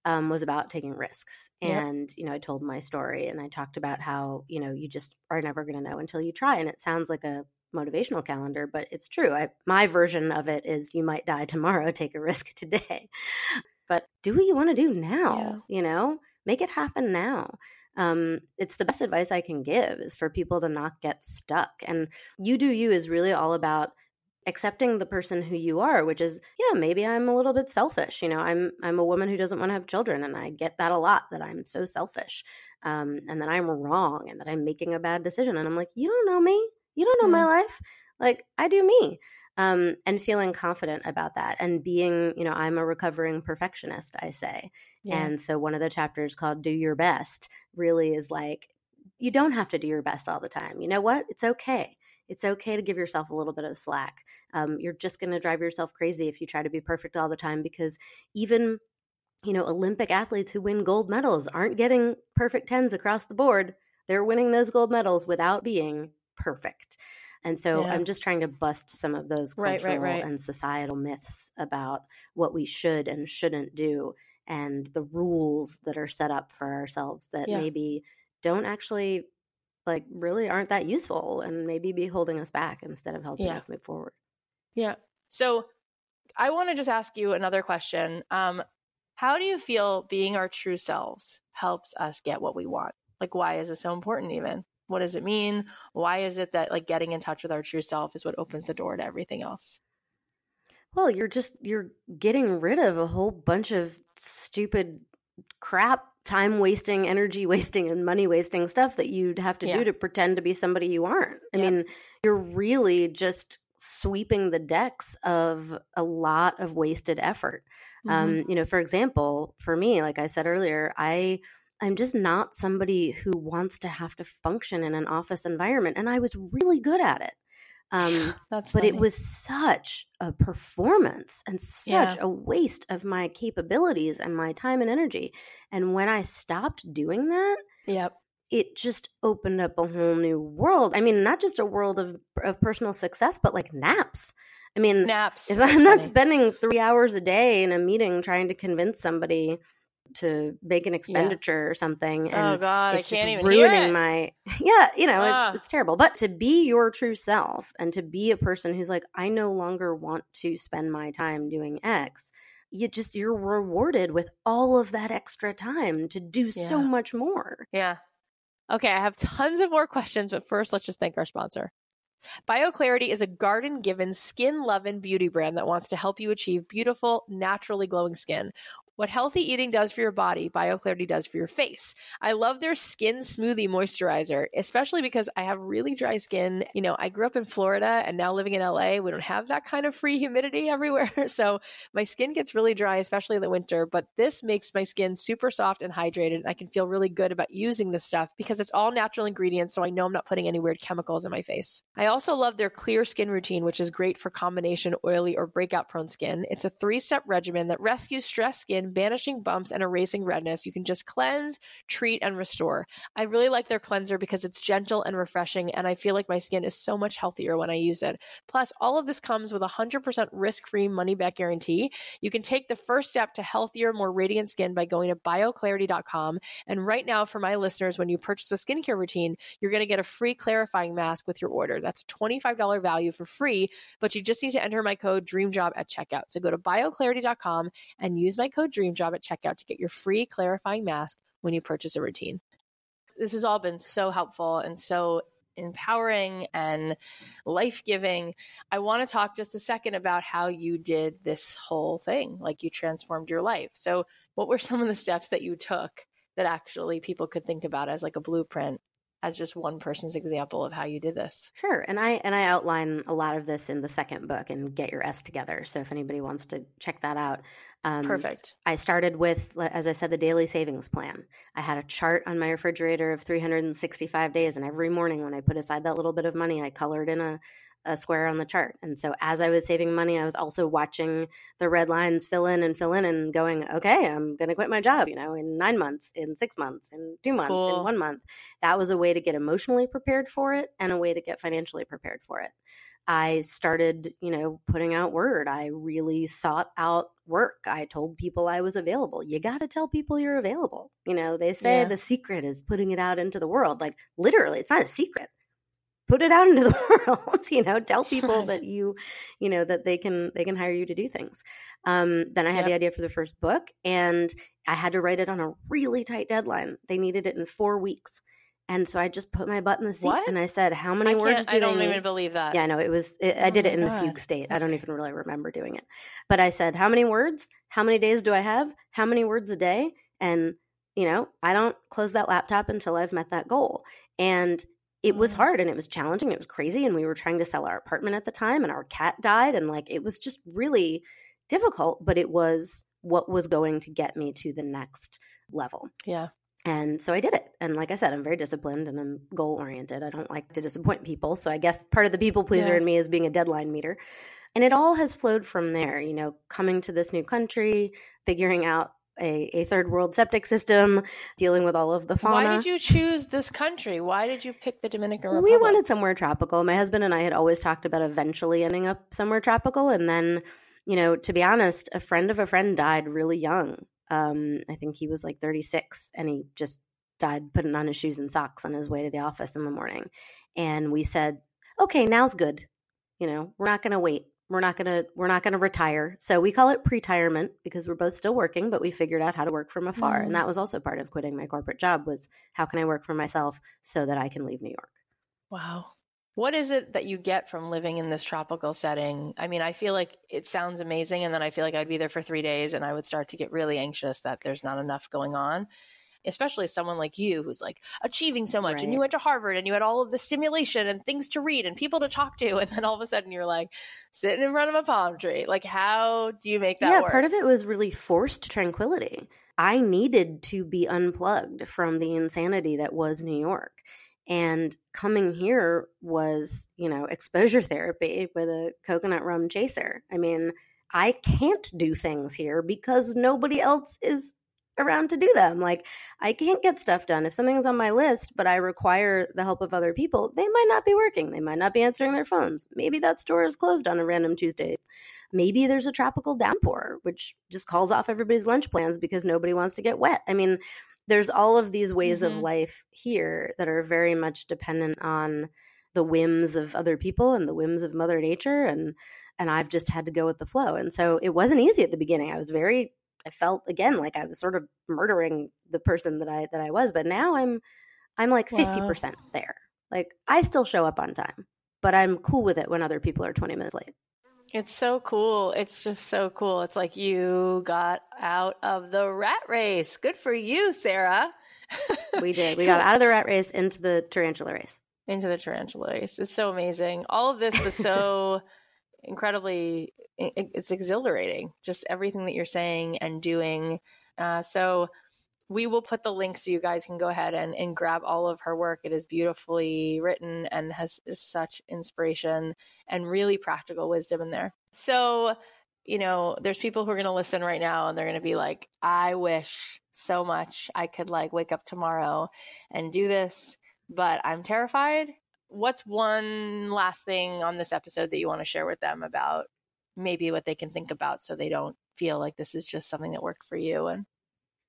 um, was about taking risks Yep. and you know i told my story and i talked about how you know you just are never going to know until you try and it sounds like a motivational calendar but it's true I, my version of it is you might die tomorrow take a risk today. But do what you want to do now you know? Make it happen now. Um, it's the best advice i can give is for people to not get stuck and you do you is really all about accepting the person who you are which is yeah maybe i'm a little bit selfish you know i'm i'm a woman who doesn't want to have children and i get that a lot that i'm so selfish um, and that i'm wrong and that i'm making a bad decision and i'm like you don't know me. You don't know my life. Like i do me. Um, and feeling confident about that and being you know i'm a recovering perfectionist i say. Yeah. and so one of the chapters called do your best really is like you don't have to do your best all the time. You know what? It's okay it's okay to give yourself a little bit of slack. Um, you're just going to drive yourself crazy if you try to be perfect all the time because even you know Olympic athletes who win gold medals aren't getting perfect tens across the board. They're winning those gold medals without being perfect. And so yeah. I'm just trying to bust some of those cultural right, right, right. and societal myths about what we should and shouldn't do and the rules that are set up for ourselves that yeah. maybe don't actually like really aren't that useful and maybe be holding us back instead of helping yeah. us move forward. Yeah. So I want to just ask you another question. Um, how do you feel being our true selves helps us get what we want? Like, why is it so important, even? What does it mean? Why is it that like getting in touch with our true self is what opens the door to everything else? Well, you're just you're getting rid of a whole bunch of stupid crap, time wasting, energy wasting and money wasting stuff that you'd have to yeah. do to pretend to be somebody you aren't. I yep. mean, you're really just sweeping the decks of a lot of wasted effort. Mm-hmm. Um, you know, for example, for me, like I said earlier, I I'm just not somebody who wants to have to function in an office environment. And I was really good at it. Um, That's but funny. it was such a performance and such yeah. a waste of my capabilities and my time and energy. And when I stopped doing that, yep. it just opened up a whole new world. I mean, not just a world of, of personal success, but like naps. I mean, naps. If I'm not spending three hours a day in a meeting trying to convince somebody to make an expenditure yeah. or something. Oh and oh God, it's I can't even ruining my yeah, you know, it's it's terrible. But to be your true self and to be a person who's like, I no longer want to spend my time doing X. You just you're rewarded with all of that extra time to do yeah. so much more. Yeah. Okay, I have tons of more questions, but first let's just thank our sponsor. BioClarity is a garden given, skin loving beauty brand that wants to help you achieve beautiful, naturally glowing skin. What healthy eating does for your body, BioClarity does for your face. I love their skin smoothie moisturizer, especially because I have really dry skin. You know, I grew up in Florida and now living in LA, we don't have that kind of free humidity everywhere. So my skin gets really dry, especially in the winter. But this makes my skin super soft and hydrated. And I can feel really good about using this stuff because it's all natural ingredients. So I know I'm not putting any weird chemicals in my face. I also love their clear skin routine, which is great for combination oily or breakout prone skin. It's a three step regimen that rescues stressed skin banishing bumps and erasing redness. You can just cleanse, treat, and restore. I really like their cleanser because it's gentle and refreshing, and I feel like my skin is so much healthier when I use it. Plus, all of this comes with a 100% risk free money back guarantee. You can take the first step to healthier, more radiant skin by going to bioclarity.com. And right now, for my listeners, when you purchase a skincare routine, you're going to get a free clarifying mask with your order. That's a $25 value for free, but you just need to enter my code DREAMJOB at checkout. So go to bioclarity.com and use my code Dream Job at checkout to get your free clarifying mask when you purchase a routine. This has all been so helpful and so empowering and life giving. I want to talk just a second about how you did this whole thing, like you transformed your life. So, what were some of the steps that you took that actually people could think about as like a blueprint as just one person's example of how you did this. Sure. And I and I outline a lot of this in the second book and get your S together. So if anybody wants to check that out. Um, Perfect. I started with, as I said, the daily savings plan. I had a chart on my refrigerator of 365 days, and every morning when I put aside that little bit of money, I colored in a a square on the chart. And so as I was saving money, I was also watching the red lines fill in and fill in and going, okay, I'm going to quit my job, you know, in nine months, in six months, in two months, cool. in one month. That was a way to get emotionally prepared for it and a way to get financially prepared for it. I started, you know, putting out word. I really sought out work. I told people I was available. You got to tell people you're available. You know, they say yeah. the secret is putting it out into the world. Like literally, it's not a secret put it out into the world you know tell people right. that you you know that they can they can hire you to do things um, then i had yep. the idea for the first book and i had to write it on a really tight deadline they needed it in four weeks and so I just put my butt in the seat what? and I said, "How many I words do I don't even believe that." Yeah, no, it was. It, oh I did it in God. the fugue state. That's I don't even really remember doing it, but I said, "How many words? How many days do I have? How many words a day?" And you know, I don't close that laptop until I've met that goal. And it was mm. hard and it was challenging. It was crazy. And we were trying to sell our apartment at the time and our cat died. And like it was just really difficult, but it was what was going to get me to the next level. Yeah. And so I did it. And like I said, I'm very disciplined and I'm goal oriented. I don't like to disappoint people. So I guess part of the people pleaser Yeah. in me is being a deadline meter. And it all has flowed from there, you know, coming to this new country, figuring out a, a third world septic system, dealing with all of the fauna. Why did you choose this country? Why did you pick the Dominican Republic? We wanted somewhere tropical. My husband and I had always talked about eventually ending up somewhere tropical. And then, you know, to be honest, a friend of a friend died really young. Um, I think he was like 36 and he just died putting on his shoes and socks on his way to the office in the morning. And we said, okay, now's good. You know, we're not going to wait. We're not going to we're not going to retire. So we call it pre-retirement because we're both still working, but we figured out how to work from afar. Mm. And that was also part of quitting my corporate job was how can I work for myself so that I can leave New York. Wow. What is it that you get from living in this tropical setting? I mean, I feel like it sounds amazing, and then I feel like I'd be there for three days and I would start to get really anxious that there's not enough going on. Especially someone like you who's like achieving so much, and you went to Harvard and you had all of the stimulation and things to read and people to talk to, and then all of a sudden you're like sitting in front of a palm tree. Like, how do you make that yeah, work? part of it was really forced tranquility. I needed to be unplugged from the insanity that was New York. And coming here was, you know, exposure therapy with a coconut rum chaser. I mean, I can't do things here because nobody else is around to do them. Like, I can't get stuff done. If something's on my list, but I require the help of other people, they might not be working. They might not be answering their phones. Maybe that store is closed on a random Tuesday maybe there's a tropical downpour which just calls off everybody's lunch plans because nobody wants to get wet i mean there's all of these ways Mhm. of life here that are very much dependent on the whims of other people and the whims of mother nature and and i've just had to go with the flow and so it wasn't easy at the beginning i was very i felt again like i was sort of murdering the person that i that i was but now i'm i'm like Wow. 50% there like i still show up on time but i'm cool with it when other people are 20 minutes late It's so cool. It's just so cool. It's like you got out of the rat race. Good for you, Sarah. We did. We got out of the rat race into the tarantula race. into the tarantula race. It's so amazing. All of this was so incredibly it's exhilarating. Just everything that you're saying and doing. Uh, so we will put the links so you guys can go ahead and, and grab all of her work. It is beautifully written and has such inspiration and really practical wisdom in there. So, you know, there's people who are going to listen right now and they're going to be like, I wish so much I could like wake up tomorrow and do this, but I'm terrified. What's one last thing on this episode that you want to share with them about maybe what they can think about so they don't feel like this is just something that worked for you and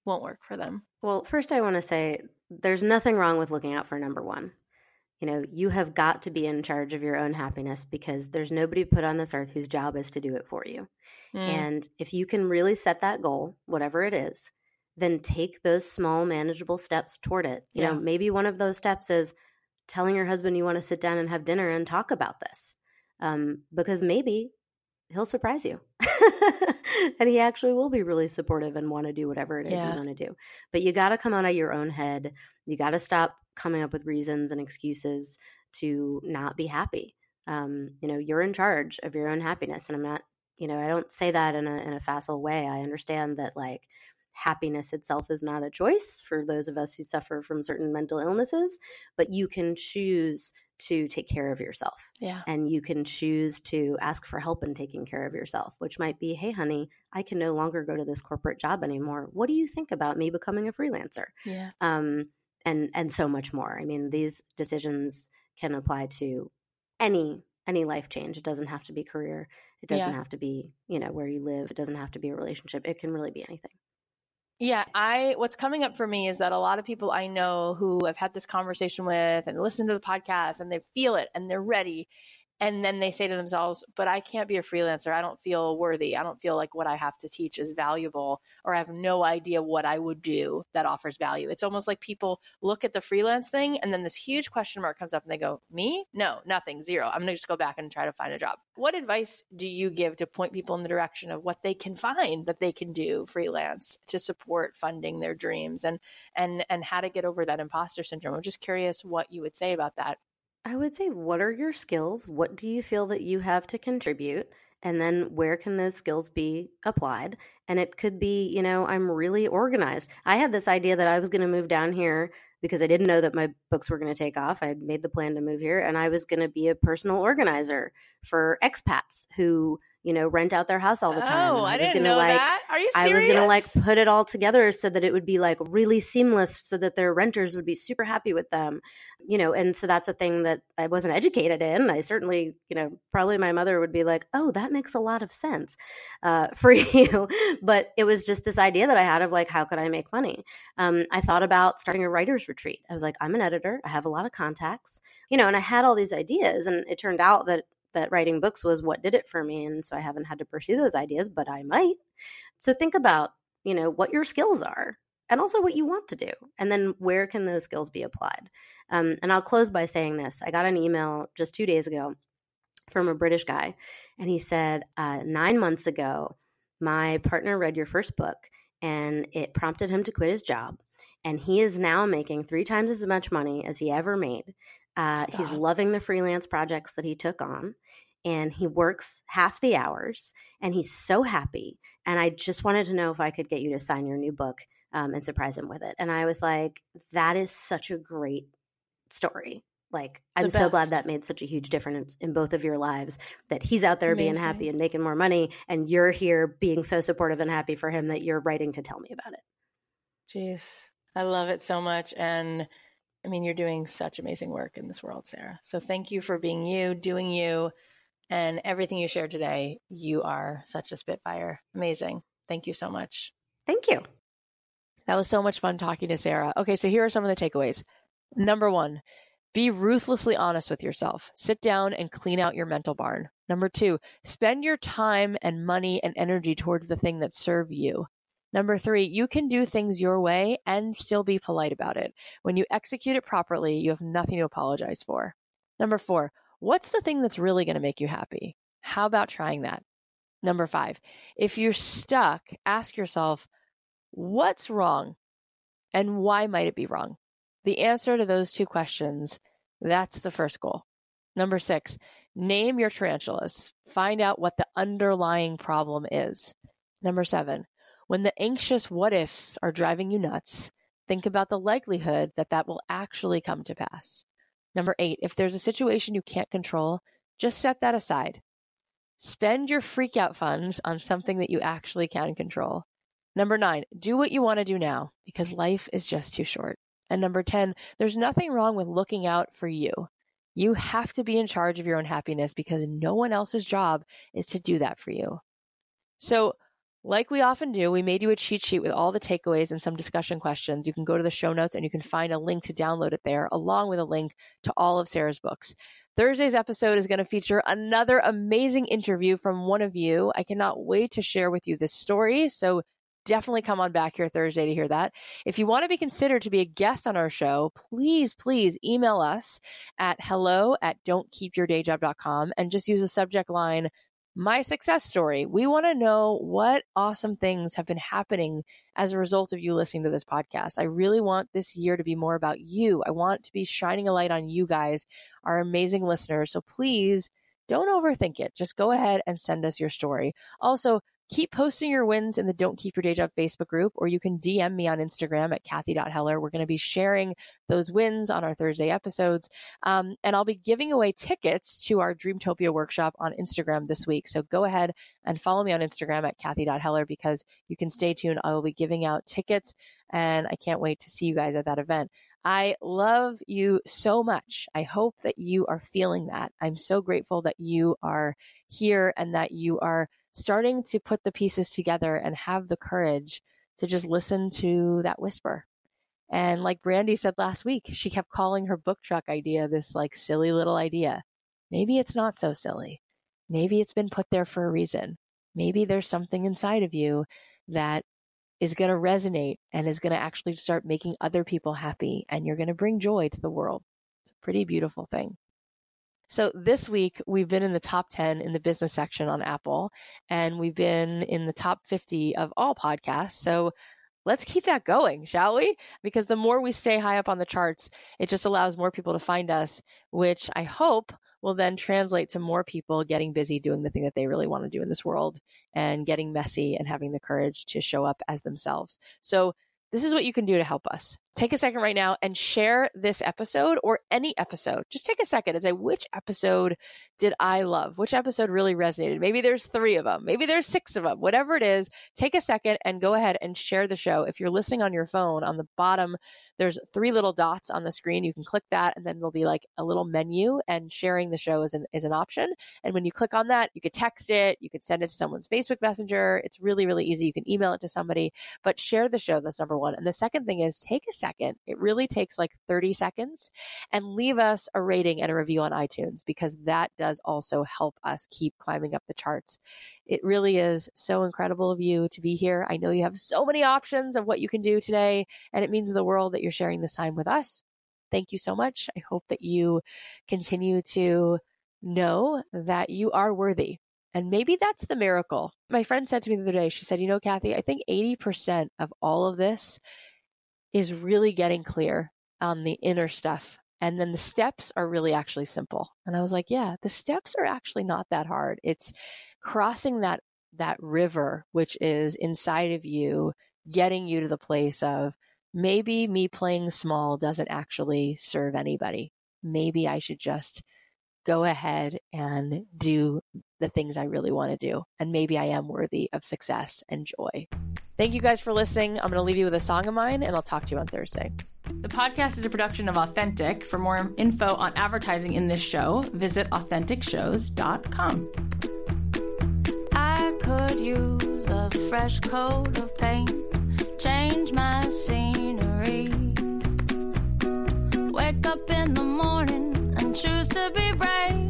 won't work for them? Well, first, I want to say there's nothing wrong with looking out for number one. You know, you have got to be in charge of your own happiness because there's nobody put on this earth whose job is to do it for you. Mm. And if you can really set that goal, whatever it is, then take those small, manageable steps toward it. You Yeah. know, maybe one of those steps is telling your husband you want to sit down and have dinner and talk about this, um, because maybe he'll surprise you. and he actually will be really supportive and want to do whatever it is Yeah. you want to do. But you got to come out of your own head. You got to stop coming up with reasons and excuses to not be happy. Um, you know, you're in charge of your own happiness. And I'm not, you know, I don't say that in a in a facile way. I understand that like happiness itself is not a choice for those of us who suffer from certain mental illnesses, but you can choose to take care of yourself yeah. and you can choose to ask for help in taking care of yourself, which might be, hey, honey, I can no longer go to this corporate job anymore. What do you think about me becoming a freelancer? Yeah. Um, and and so much more. I mean, these decisions can apply to any any life change. It doesn't have to be career. It doesn't Yeah. have to be you know where you live. It doesn't have to be a relationship. It can really be anything. Yeah, I what's coming up for me is that a lot of people I know who I've had this conversation with and listen to the podcast and they feel it and they're ready and then they say to themselves, "But I can't be a freelancer. I don't feel worthy. I don't feel like what I have to teach is valuable or I have no idea what I would do that offers value." It's almost like people look at the freelance thing and then this huge question mark comes up and they go, "Me? No, nothing. Zero. I'm going to just go back and try to find a job." What advice do you give to point people in the direction of what they can find that they can do freelance to support funding their dreams and and and how to get over that imposter syndrome? I'm just curious what you would say about that. I would say, what are your skills? What do you feel that you have to contribute? and then where can those skills be applied and it could be you know i'm really organized i had this idea that i was going to move down here because i didn't know that my books were going to take off i made the plan to move here and i was going to be a personal organizer for expats who you know, rent out their house all the time. Oh, I, I didn't know like, that. Are you serious? I was gonna like put it all together so that it would be like really seamless, so that their renters would be super happy with them, you know. And so that's a thing that I wasn't educated in. I certainly, you know, probably my mother would be like, "Oh, that makes a lot of sense uh, for you," but it was just this idea that I had of like, how could I make money? Um, I thought about starting a writers retreat. I was like, I'm an editor. I have a lot of contacts, you know, and I had all these ideas, and it turned out that that writing books was what did it for me. And so I haven't had to pursue those ideas, but I might. So think about, you know, what your skills are and also what you want to do. And then where can those skills be applied? Um, and I'll close by saying this I got an email just two days ago from a British guy, and he said, uh, Nine months ago, my partner read your first book and it prompted him to quit his job. And he is now making three times as much money as he ever made. Uh, he's loving the freelance projects that he took on and he works half the hours and he's so happy. And I just wanted to know if I could get you to sign your new book um, and surprise him with it. And I was like, that is such a great story. Like, I'm so glad that made such a huge difference in both of your lives that he's out there Amazing. being happy and making more money, and you're here being so supportive and happy for him that you're writing to tell me about it. Jeez, I love it so much. And I mean, you're doing such amazing work in this world, Sarah. So thank you for being you, doing you, and everything you shared today. You are such a spitfire. Amazing. Thank you so much. Thank you. That was so much fun talking to Sarah. Okay, so here are some of the takeaways. Number one, be ruthlessly honest with yourself. Sit down and clean out your mental barn. Number two, spend your time and money and energy towards the thing that serve you. Number three, you can do things your way and still be polite about it. When you execute it properly, you have nothing to apologize for. Number four, what's the thing that's really going to make you happy? How about trying that? Number five, if you're stuck, ask yourself, what's wrong and why might it be wrong? The answer to those two questions, that's the first goal. Number six, name your tarantulas. Find out what the underlying problem is. Number seven, when the anxious what ifs are driving you nuts, think about the likelihood that that will actually come to pass. Number eight, if there's a situation you can't control, just set that aside. Spend your freakout funds on something that you actually can control. Number nine, do what you want to do now because life is just too short. And number 10, there's nothing wrong with looking out for you. You have to be in charge of your own happiness because no one else's job is to do that for you. So, like we often do, we made you a cheat sheet with all the takeaways and some discussion questions. You can go to the show notes and you can find a link to download it there, along with a link to all of Sarah's books. Thursday's episode is going to feature another amazing interview from one of you. I cannot wait to share with you this story. So definitely come on back here Thursday to hear that. If you want to be considered to be a guest on our show, please, please email us at hello at don'tkeepyourdayjob.com and just use the subject line my success story. We want to know what awesome things have been happening as a result of you listening to this podcast. I really want this year to be more about you. I want to be shining a light on you guys, our amazing listeners. So please don't overthink it. Just go ahead and send us your story. Also, keep posting your wins in the Don't Keep Your Day Job Facebook group, or you can DM me on Instagram at Cathy.Heller. We're going to be sharing those wins on our Thursday episodes. Um, and I'll be giving away tickets to our Dreamtopia workshop on Instagram this week. So go ahead and follow me on Instagram at Cathy.Heller because you can stay tuned. I will be giving out tickets and I can't wait to see you guys at that event. I love you so much. I hope that you are feeling that. I'm so grateful that you are here and that you are starting to put the pieces together and have the courage to just listen to that whisper. And like Brandy said last week, she kept calling her book truck idea this like silly little idea. Maybe it's not so silly. Maybe it's been put there for a reason. Maybe there's something inside of you that is going to resonate and is going to actually start making other people happy and you're going to bring joy to the world. It's a pretty beautiful thing. So this week we've been in the top 10 in the business section on Apple and we've been in the top 50 of all podcasts. So let's keep that going, shall we? Because the more we stay high up on the charts, it just allows more people to find us, which I hope will then translate to more people getting busy doing the thing that they really want to do in this world and getting messy and having the courage to show up as themselves. So this is what you can do to help us. Take a second right now and share this episode or any episode. Just take a second and say, which episode did I love? Which episode really resonated? Maybe there's three of them. Maybe there's six of them. Whatever it is, take a second and go ahead and share the show. If you're listening on your phone, on the bottom, there's three little dots on the screen. You can click that and then there'll be like a little menu and sharing the show is an, is an option. And when you click on that, you could text it, you could send it to someone's Facebook Messenger. It's really, really easy. You can email it to somebody, but share the show. That's number one. And the second thing is take a second. It really takes like 30 seconds and leave us a rating and a review on iTunes because that does also help us keep climbing up the charts. It really is so incredible of you to be here. I know you have so many options of what you can do today, and it means the world that you're sharing this time with us. Thank you so much. I hope that you continue to know that you are worthy. And maybe that's the miracle. My friend said to me the other day, she said, You know, Cathy, I think 80% of all of this is really getting clear on the inner stuff. And then the steps are really actually simple. And I was like, yeah, the steps are actually not that hard. It's crossing that, that river, which is inside of you, getting you to the place of maybe me playing small doesn't actually serve anybody. Maybe I should just go ahead and do the things I really want to do. And maybe I am worthy of success and joy. Thank you guys for listening. I'm going to leave you with a song of mine and I'll talk to you on Thursday. The podcast is a production of Authentic. For more info on advertising in this show, visit AuthenticShows.com. I could use a fresh coat of paint, change my scenery. Wake up in the morning and choose to be brave